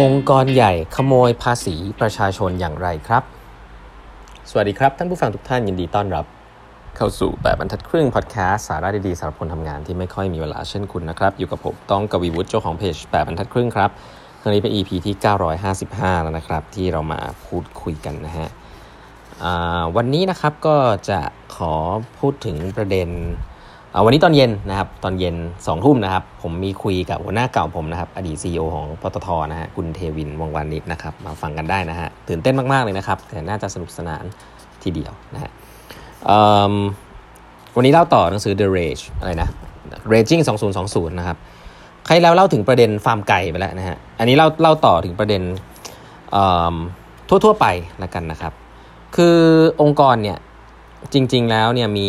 องค์กรใหญ่ขโมยภาษีประชาชนอย่างไรครับ สวัสดีครับ ท่านผู้ฟังทุกท่านยินดีต้อนรับ เข้าสู่แบบบรรทัดครึ่งพอดแคสสาระดีๆสำหรับคนทำงานที่ไม่ค่อยมีเวลาเช่นคุณนะครับ อยู่กับผมต้องกวีวุฒิเจ้าของเพจแบบบรรทัดครึ่งครับครั้งนี้เป็น EP ที่ 955 แล้วนะครับ ที่เรามาพูดคุยกันนะฮะวันนี้นะครับก็จะขอพูดถึงประเด็น วันนี้ตอนเย็นนะครับตอนเย็น2องทุ่มนะครับ ผมมีคุยกับหัวหน้าเก่าผมนะครับ อดีต CEO ของปตทนะฮะคุณเทวินวงวานิชนะครับ มาฟังกันได้นะฮะตื่นเต้นมาก ๆ เลยนะครับ แต่น่าจะสนุกสนานทีเดียวนะฮะวันนี้เล่าต่อหนังสือ The Rage อะไรนะ Raging 2020 นะครับ ใครแล้วเล่าถึงประเด็นฟาร์มไก่ไปแล้วนะฮะอันนี้เล่าเล่าต่อถึงประเด็นทั่ว ๆ ไปล้วกันนะครับ คือองค์กรเนี่ย จริง ๆ แล้วเนี่ยมี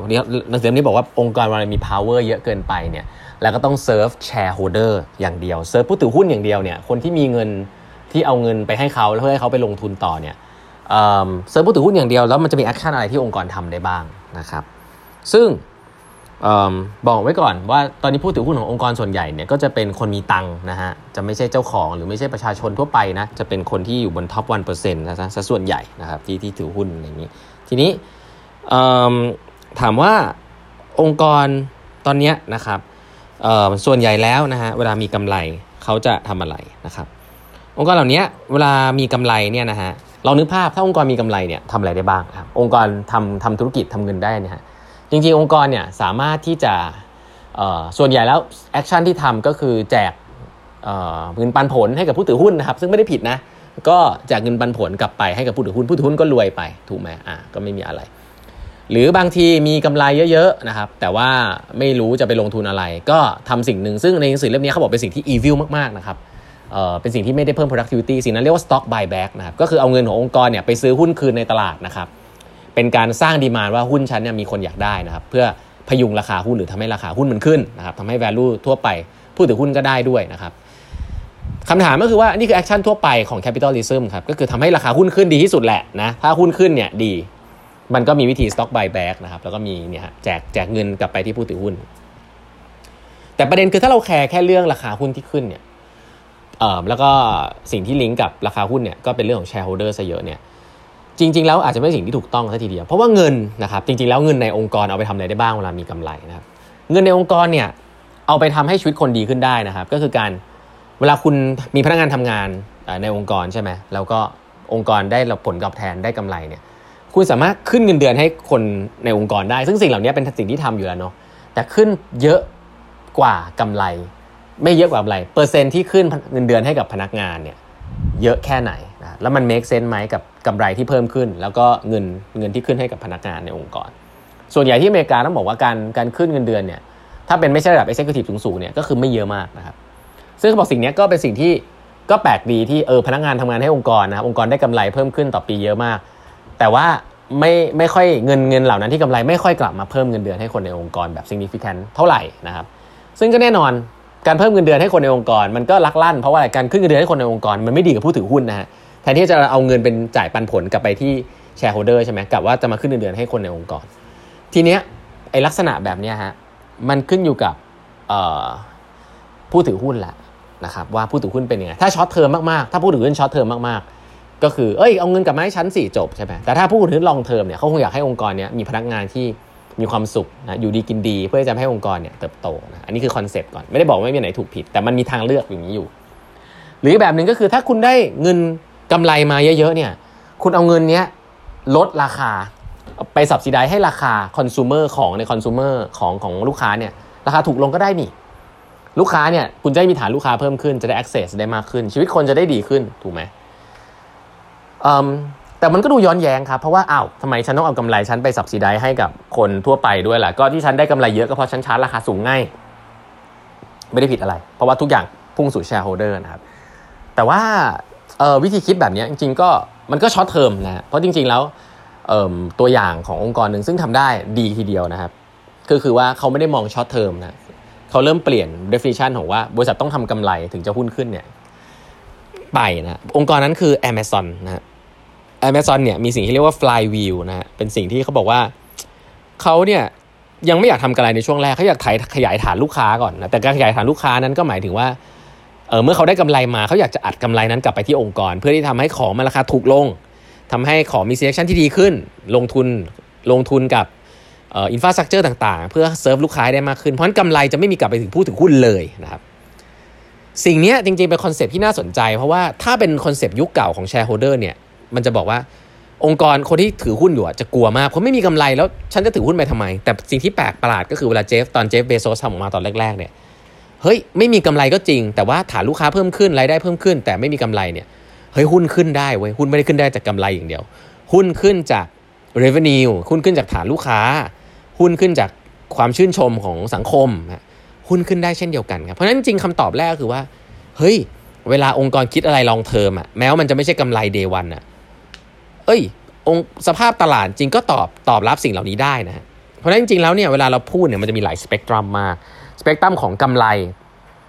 วันนี้หนังสือมนี้บอกว่าองค์กรมันมี power เยอะเกินไปเนี่ยแล้วก็ต้อง serve shareholder อย่างเดียวเซิร์ฟผู้ถือหุ้นอย่างเดียวเนี่ยคนที่มีเงินที่เอาเงินไปให้เขาแล้วเพื่อให้เขาไปลงทุนต่อเนี่ยเซิร์ฟผู้ถือหุ้นอย่างเดียวแล้วมันจะมี action อะไรที่องค์กรทำได้บ้างนะครับซึ่ง บอกไว้ก่อนว่าตอนนี้ผู้ถือหุ้นขององค์กรส่วนใหญ่เนี่ยก็จะเป็นคนมีตังค์นะฮะจะไม่ใช่เจ้าของหรือไม่ใช่ประชาชนทั่วไปนะจะเป็นคนที่อยู่บน top one percent นะซะส่วนใหญ่นะครับที่ที่ถือหุ้นอย่างนี้ ทีนี้ถามว่าองค์กรตอนนี้นะครับส่วนใหญ่แล้วนะฮะเวลามีกำไรเขาจะทำอะไรนะครับ องค์กรเหล่านี้เวลามีกำไรเนี่ยนะฮะเรานึกภาพถ้าองค์กรมีกำไรเนี่ยทำอะไรได้บ้างครับองค์กรทำทำธุรกิจทำเงินได้เนี่ยฮะ จริงๆ องค์กรเนี่ยสามารถที่จะส่วนใหญ่แล้วแอคชั่นที่ทำก็คือแจกเงินปันผลให้กับผู้ถือหุ้นนะครับ ซึ่งไม่ได้ผิดนะ ก็แจกเงินปันผลกลับไปให้กับผู้ถือหุ้นผู้ถือหุ้นก็รวยไปถูกไหมอ่าก็ไม่มีอะไร หรือบางทีมีกำไรเยอะๆนะครับ แต่ว่าไม่รู้จะไปลงทุนอะไร ก็ทำสิ่งหนึ่งซึ่งในหนังสือเล่มนี้เขาบอกเป็นสิ่งที่ evil มากๆนะครับเป็นสิ่งที่ไม่ได้เพิ่ม productivity สิ่งนั้นเรียกว่า stock buyback นะครับก็คือเอาเงินขององค์กรเนี่ยไปซื้อหุ้นคืนในตลาดนะครับ เป็นการสร้าง demand ว่าหุ้นชั้นเนี่ยมีคนอยากได้นะครับ เพื่อพยุงราคาหุ้นหรือทำให้ราคาหุ้นมันขึ้นนะครับทำให้ value ทั่วไปผู้ถือหุ้นก็ได้ด้วยนะครับคำถามก็คือว่านี่คือ action ทั่วไปของ capitalism ครับก็คือทำให้ราคาหุ้นขึ้นดีที่สุดแหละนะถ้าหุ้นขึ้นเนี่ยดี มันก็มีวิธี stock buyback นะครับแล้วก็มีเนี่ยแจกแจกเงินกลับไปที่ผู้ถือหุ้น แต่ประเด็นคือถ้าเราแคร์แค่เรื่องราคาหุ้นที่ขึ้นเนี่ยเออแล้วก็สิ่งที่ลิงก์กับราคาหุ้นเนี่ยก็เป็นเรื่องของ shareholder ซะเยอะเนี่ย จริง ๆ แล้วอาจจะไม่สิ่งที่ถูกต้องซะทีเดียว เพราะว่าเงินนะครับจริง ๆ แล้วเงินในองค์กรเอาไปทำอะไรได้บ้างเวลามีกำไรนะครับเงินในองค์กรเนี่ยเอาไปทำให้ชีวิตคนดีขึ้นได้นะครับ ก็คือการเวลาคุณมีพนักงานทำงานในองค์กรใช่ไหมแล้วก็องค์กรได้ผลตอบแทนได้กำไรเนี่ยคุณสามารถขึ้นเงินเดือนให้คนในองค์กรได้ ซึ่งสิ่งเหล่านี้เป็นสิ่งที่ทำอยู่แล้วเนาะแต่ขึ้นเยอะกว่ากำไร ไม่เยอะกว่ากำไร เปอร์เซ็นที่ขึ้นเงินเดือนให้กับพนักงานเนี่ยเยอะแค่ไหน นะแล้วมัน make sense ไหมกับกำไรที่เพิ่มขึ้น แล้วก็เงินเงินที่ขึ้นให้กับพนักงานในองค์กร ส่วนใหญ่ที่อเมริกาต้องบอกว่าการการขึ้นเงินเดือนเนี่ยถ้าเป็นไม่ใช่ระดับ executive สูงๆเนี่ยก็คือไม่เยอะมากนะครับซึ่งเขาบอกสิ่งนี้ก็เป็นสิ่งที่ก็แปลกดีที่เออพนักงานทำงานให้องค์กรนะครับองค์กรได้กำไรเพิ่มขึ้นต่อปีเยอะมาก แต่ว่าไม่ไม่ค่อยเงินเงินเหล่านั้นที่กำไรไม่ค่อยกลับมาเพิ่มเงินเดือนให้คนในองค์กรแบบ significant เท่าไหร่นะครับซึ่งก็แน่นอนการเพิ่มเงินเดือนให้คนในองค์กร มันก็ลักลั่นเพราะว่าการขึ้นเงินเดือนให้คนในองค์กรมันไม่ดีกับผู้ถือหุ้นนะฮะ นที่จะเอาเงินเป็นจ่ายปันผลกลับไปที่แชร์โฮเดอร์ใช่ไหมกับว่าจะมาขึ้นเงินเดือนให้คนในองค์กร ทีเนี้ยไอลักษณะแบบเนี้ยฮะมันขึ้นอยู่กับผู้ถือหุ้นแหละนะครับว่าผู้ถือหุ้นเป็นยังไงถ้า short term มากๆถ้าผู้ถือหุ้น short term มากๆ ก็คือเอ้ยเอาเงินกลับมาให้ชั้นสิจบใช่ไหมแต่ถ้าผู้ถือหุ้น long term เนี่ยเขาคงอยากให้องค์กรเนี้ยมีพนักงานที่มีความสุขนะอยู่ดีกินดี เพื่อจะให้องค์กรเนี่ยเติบโตนะอันนี้คือ concept ก่อนไม่ได้บอกไม่มีไหนถูกผิด แต่มันมีทางเลือกอย่างนี้อยู่ หรือแบบหนึ่งก็คือถ้าคุณได้เงิน กำไรมาเยอะๆเนี่ยคุณเอาเงินเนี้ยลดราคาไปสับสีได้ให้ราคาคอน sumer ของในคอน sumer ของของลูกค้าเนี่ยราคาถูกลงก็ได้นี่ ลูกค้าเนี่ยคุณจะได้มีฐานลูกค้าเพิ่มขึ้นจะได้ access ได้มากขึ้น ชีวิตคนจะได้ดีขึ้นถูกไหมแต่มันก็ดูย้อนแย้งครับ เพราะว่าอ้าวทำไมฉันต้องเอากำไรฉันไปสับสีได้ให้กับคนทั่วไปด้วยล่ะ ก็ที่ฉันได้กำไรเยอะก็เพราะฉันชาร์จราคาสูงง่ายไม่ได้ผิดอะไร เพราะว่าทุกอย่างพุ่งสู่แชร์โฮเดอร์นะครับแต่ว่า วิธีคิดแบบนี้จริงๆก็มันก็ short term นะเพราะจริง ๆแล้วตัวอย่างขององค์กรหนึ่งซึ่งทำได้ดีทีเดียวนะครับก็คือว่าเขาไม่ได้มอง short term นะเขาเริ่มเปลี่ยน definition ของว่าบริษัทต้องทำกำไรถึงจะหุ้นขึ้นเนี่ยไปนะองค์กรนั้นคือ Amazon นะ Amazon เนี่ยมีสิ่งที่เรียกว่า flywheel นะฮะเป็นสิ่งที่เขาบอกว่าเขาเนี่ยยังไม่อยากทำกำไรในช่วงแรกเขาอยากขยายฐานลูกค้าก่อนนะแต่การขยายฐานลูกค้านั้นก็หมายถึงว่า เออเมื่อเขาได้กำไรมาเขาอยากจะอัดกำไรนั้นกลับไปที่องค์กร เพื่อที่ทำให้ของมันราคาถูกลงทำให้ของมี selection ที่ดีขึ้น ลงทุนลงทุนกับ infrastructure ต่างๆ เพื่อเซิร์ฟลูกค้าได้มากขึ้น เพราะฉะนั้นกำไรจะไม่มีกลับไปถึงผู้ถือหุ้นเลยนะครับสิ่งนี้จริงๆ เป็น concept ที่น่าสนใจ เพราะว่าถ้าเป็น concept ยุคเก่าของ shareholder เนี่ยมันจะบอกว่าองค์กรคนที่ถือหุ้นอยู่จะกลัวมากเพราะไม่มีกำไรแล้วฉันจะถือหุ้นไปทำไม แต่สิ่งที่แปลกประหลาดก็คือเวลา Jeff ตอน Jeff Bezos ทำออกมาตอนแรกๆเนี่ย เฮ้ยไม่มีกำไรก็จริง แต่ว่าฐานลูกค้าเพิ่มขึ้นรายได้เพิ่มขึ้น แต่ไม่มีกำไรเนี่ยเฮ้ยหุ้นขึ้นได้เว้ยหุ้นไม่ได้ขึ้นได้จากกาไรอย่างเดียว หุ้นขึ้นจาก revenue หุ้นขึ้นจากฐานลูกค้า หุ้นขึ้นจากความชื่นชมของสังคมหุ้นขึ้นได้เช่นเดียวกันครับเพราะฉะนั้นจริงคำตอบแรกคือว่าเฮ้ยเวลาองค์กรคิดอะไรลองเทอมอะแม้ว่ามันจะไม่ใช่กำไรเดวันอะเอ้ยองสภาพตลาดจริงก็ตอบตอบรับสิ่งเหล่านี้ได้นะเพราะฉะนั้นจริงแล้วเนี่ยเวลาเราพูดเนี่ยมันจะมีหลายสเปกตรัมมาก สเปกตรัมของกำไร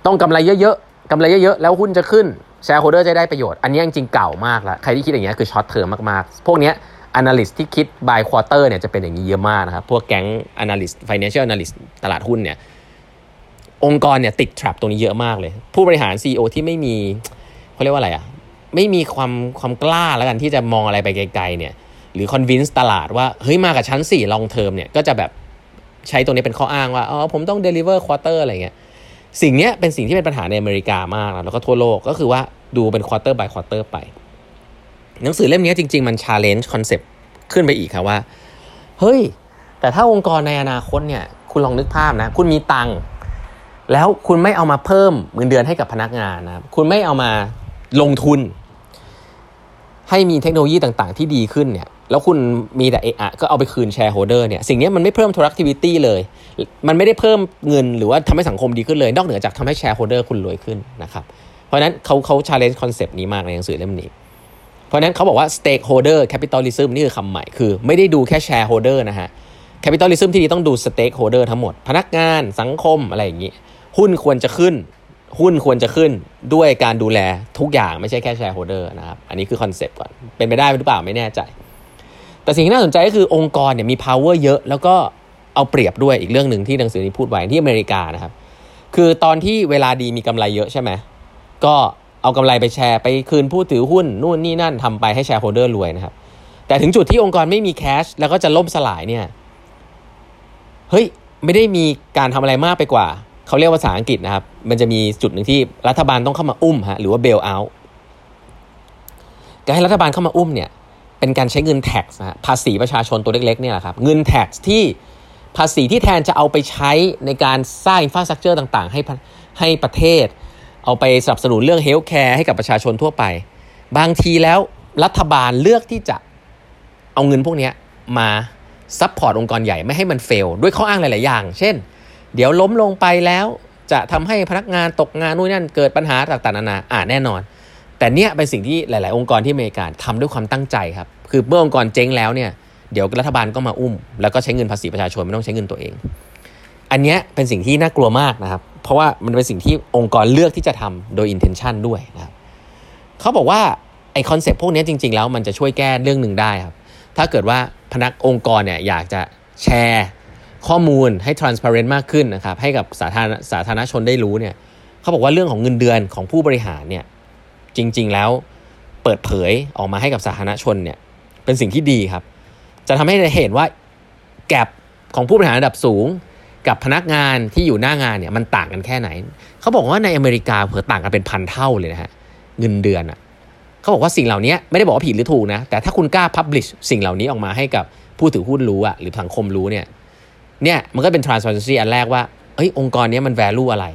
ต้องกำไรเยอะๆกำไรเยอะๆแล้วหุ้นจะขึ้น shareholder จะได้ประโยชน์ อันนี้จริงๆเก่ามากแล้ว ใครที่คิดอย่างนี้คือ short term มากๆ พวกเนี้ย analyst ที่คิด by quarter เนี่ยจะเป็นอย่างนี้เยอะมากนะครับ พวกแก๊ง analyst financial analyst ตลาดหุ้นเนี่ย องค์กรเนี่ยติด trap ตรงนี้เยอะมากเลย ผู้บริหาร CEO ที่ไม่มีเขาเรียกว่าอะไรอะไม่มีความความกล้าแล้วกันที่จะมองอะไรไปไกลๆเนี่ย หรือ convince ตลาดว่า เฮ้ยมากับชั้น4 long term เนี่ยก็จะแบบ ใช้ตรงนี้เป็นข้ออ้างว่าอ๋อผมต้อง deliver quarter อะไรเงี้ยสิ่งนี้เป็นสิ่งที่เป็นปัญหาในอเมริกามากแล้วก็ทั่วโลกก็คือว่าดูเป็น quarter by quarter ไป หนังสือเล่มนี้จริง ๆ มัน challenge concept ขึ้นไปอีกครับว่า เฮ้ย แต่ถ้าองค์กรในอนาคตเนี่ย คุณลองนึกภาพนะ คุณมีตังค์แล้วคุณไม่เอามาเพิ่มเงินเดือนให้กับพนักงานนะคุณไม่เอามาลงทุน ให้มีเทคโนโลยีต่างๆ ที่ดีขึ้นเนี่ย แล้วคุณมีแต่เอะก็เอาไปคืนแชร์โฮเดอร์เนี่ยสิ่งนี้มันไม่เพิ่ม productivity เลย มันไม่ได้เพิ่มเงินหรือว่าทำให้สังคมดีขึ้นเลย นอกเหนือจากทำให้แชร์โฮเดอร์คุณรวยขึ้นนะครับเพราะฉะนั้นเขาเขา challenge concept นี้มากในหนังสือเล่มนี้ เพราะนั้นเขาบอกว่า stakeholder capitalism นี่คือคำใหม่คือไม่ได้ดูแค่ shareholder นะฮะ capitalism ที่ดีต้องดู stakeholder ทั้งหมด พนักงานสังคมอะไรอย่างนี้ หุ้นควรจะขึ้น หุ้นควรจะขึ้นด้วยการดูแลทุกอย่างไม่ใช่แค่ shareholder นะครับอันนี้คือ concept ก่อนเป็นไปได้หรือเปล่าไม่แน่ใจ แต่สิ่งที่น่าสนใจก็คือองค์กรเนี่ยมี power เยอะ แล้วก็เอาเปรียบด้วยอีกเรื่องหนึ่งที่หนังสือนี้พูดไว้ที่อเมริกานะครับ คือตอนที่เวลาดีมีกำไรเยอะใช่ไหมก็เอากำไรไปแชร์ไปคืนผู้ถือหุ้นนู่นนี่นั่นทำไปให้ shareholder รวยนะครับ แต่ถึงจุดที่องค์กรไม่มี cash แล้วก็จะล่มสลายเนี่ยเฮ้ยไม่ได้มีการทำอะไรมากไปกว่า เขาเรียกภาษาอังกฤษนะครับ มันจะมีจุดหนึ่งที่รัฐบาลต้องเข้ามาอุ้มฮะหรือว่า bailout การให้รัฐบาลเข้ามาอุ้มเนี่ย เป็นการใช้เงิน tax นะภาษีประชาชนตัวเล็กๆเนี่ยแหละครับเงิน tax ที่ภาษีที่แทนจะเอาไปใช้ในการสร้าง infrastructure ต่างๆ ให้ให้ประเทศ เอาไปสนับสนุนเรื่อง healthcare ให้กับประชาชนทั่วไป บางทีแล้วรัฐบาลเลือกที่จะเอาเงินพวกนี้มา support องค์กรใหญ่ไม่ให้มัน fail ด้วยข้ออ้างหลาย ๆ อย่าง เช่น เดี๋ยวล้มลงไปแล้วจะทำให้พนักงานตกงานนู่นนั่นเกิดปัญหาต่าง ๆ นานาอ่าแน่นอน แต่เนี้ยเป็นสิ่งที่หลาย ๆ องค์กรที่อเมริกาทำด้วยความตั้งใจครับ คือเมื่อองค์กรเจ๊งแล้วเนี่ยเดี๋ยวรัฐบาลก็มาอุ้ม แล้วก็ใช้เงินภาษีประชาชนไม่ต้องใช้เงินตัวเอง อันเนี้ยเป็นสิ่งที่น่ากลัวมากนะครับ เพราะว่ามันเป็นสิ่งที่องค์กรเลือกที่จะทำโดย intention ด้วยนะครับเขาบอกว่าไอคอนเซปต์พวกนี้จริง ๆ แล้วมันจะช่วยแก้เรื่องหนึ่งได้ครับ ถ้าเกิดว่าพนักองค์กรเนี่ยอยากจะแชร์ข้อมูลให้ transparent มากขึ้นนะครับให้กับสาธารณสาธารณชนได้รู้เนี่ยเขาบอกว่าเรื่องของเงินเดือนของผู้บริหารเนี่ย จริง ๆ แล้วเปิดเผยออกมาให้กับสาธารณชนเนี่ยเป็นสิ่งที่ดีครับ จะทำให้เห็นว่าแกลบของผู้บริหารระดับสูง กับพนักงานที่อยู่หน้างานเนี่ยมันต่างกันแค่ไหน เขาบอกว่าในอเมริกาเผื่อต่างกันเป็นพันเท่าเลยนะฮะเงินเดือนอะเขาบอกว่าสิ่งเหล่านี้ไม่ได้บอกว่าผิดหรือถูกนะ แต่ถ้าคุณกล้าพับลิชสิ่งเหล่านี้ออกมาให้กับผู้ถือหุ้นรู้อะหรือสังคมรู้เนี่ยเนี่ยมันก็เป็น transparency อันแรกว่าเอ้ยองค์กรนี้มัน value อะไร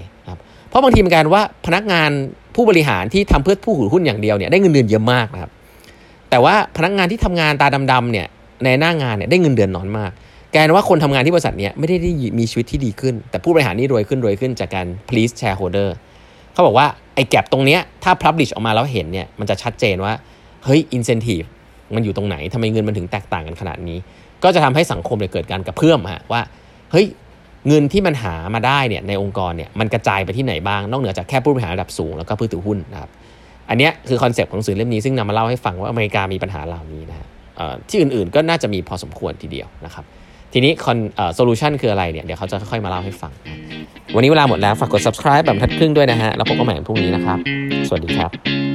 เพราะบางทีมันการว่าพนักงานผู้บริหารที่ทำเพื่อผู้ถือหุ้นอย่างเดียวเนี่ยได้เงินเดือนเยอะมากนะครับ แต่ว่าพนักงานที่ทำงานตาดำๆเนี่ยในหน้างานเนี่ยได้เงินเดือนน้อยมากกลายว่าคนทำงานที่บริษัทเนี้ยไม่ได้ได้มีชีวิตที่ดีขึ้น แต่ผู้บริหารนี่รวยขึ้นรวยขึ้นจากการ please shareholder เขาบอกว่าไอ้ gap ตรงเนี้ยถ้า publish ออกมาแล้วเห็นเนี่ยมันจะชัดเจนว่าเฮ้ย incentive มันอยู่ตรงไหนทำไมเงินมันถึงแตกต่างกันขนาดนี้ ก็จะทำให้สังคมเกิดการกระเพื่อมฮะว่าเฮ้ย เงินที่มันหามาได้เนี่ยในองค์กรเนี่ยมันกระจายไปที่ไหนบ้าง นอกเหนือจากแค่ผู้บริหารระดับสูงแล้วก็ผู้ถือหุ้นนะครับอันนี้คือ concept ของหนังสือเล่มนี้ซึ่งนำมาเล่าให้ฟังว่าอเมริกามีปัญหาเหล่านี้นะฮะที่อื่นๆก็น่าจะมีพอสมควรทีเดียวนะครับทีนี้คอนโซลูชันคืออะไรเนี่ยเดี๋ยวเขาจะค่อยๆมาเล่าให้ฟัง วันนี้เวลาหมดแล้วฝากกด subscribe แบบทัดครึ่งด้วยนะฮะแล้วพบกันใหม่พรุ่งนี้นะครับ สวัสดีครับ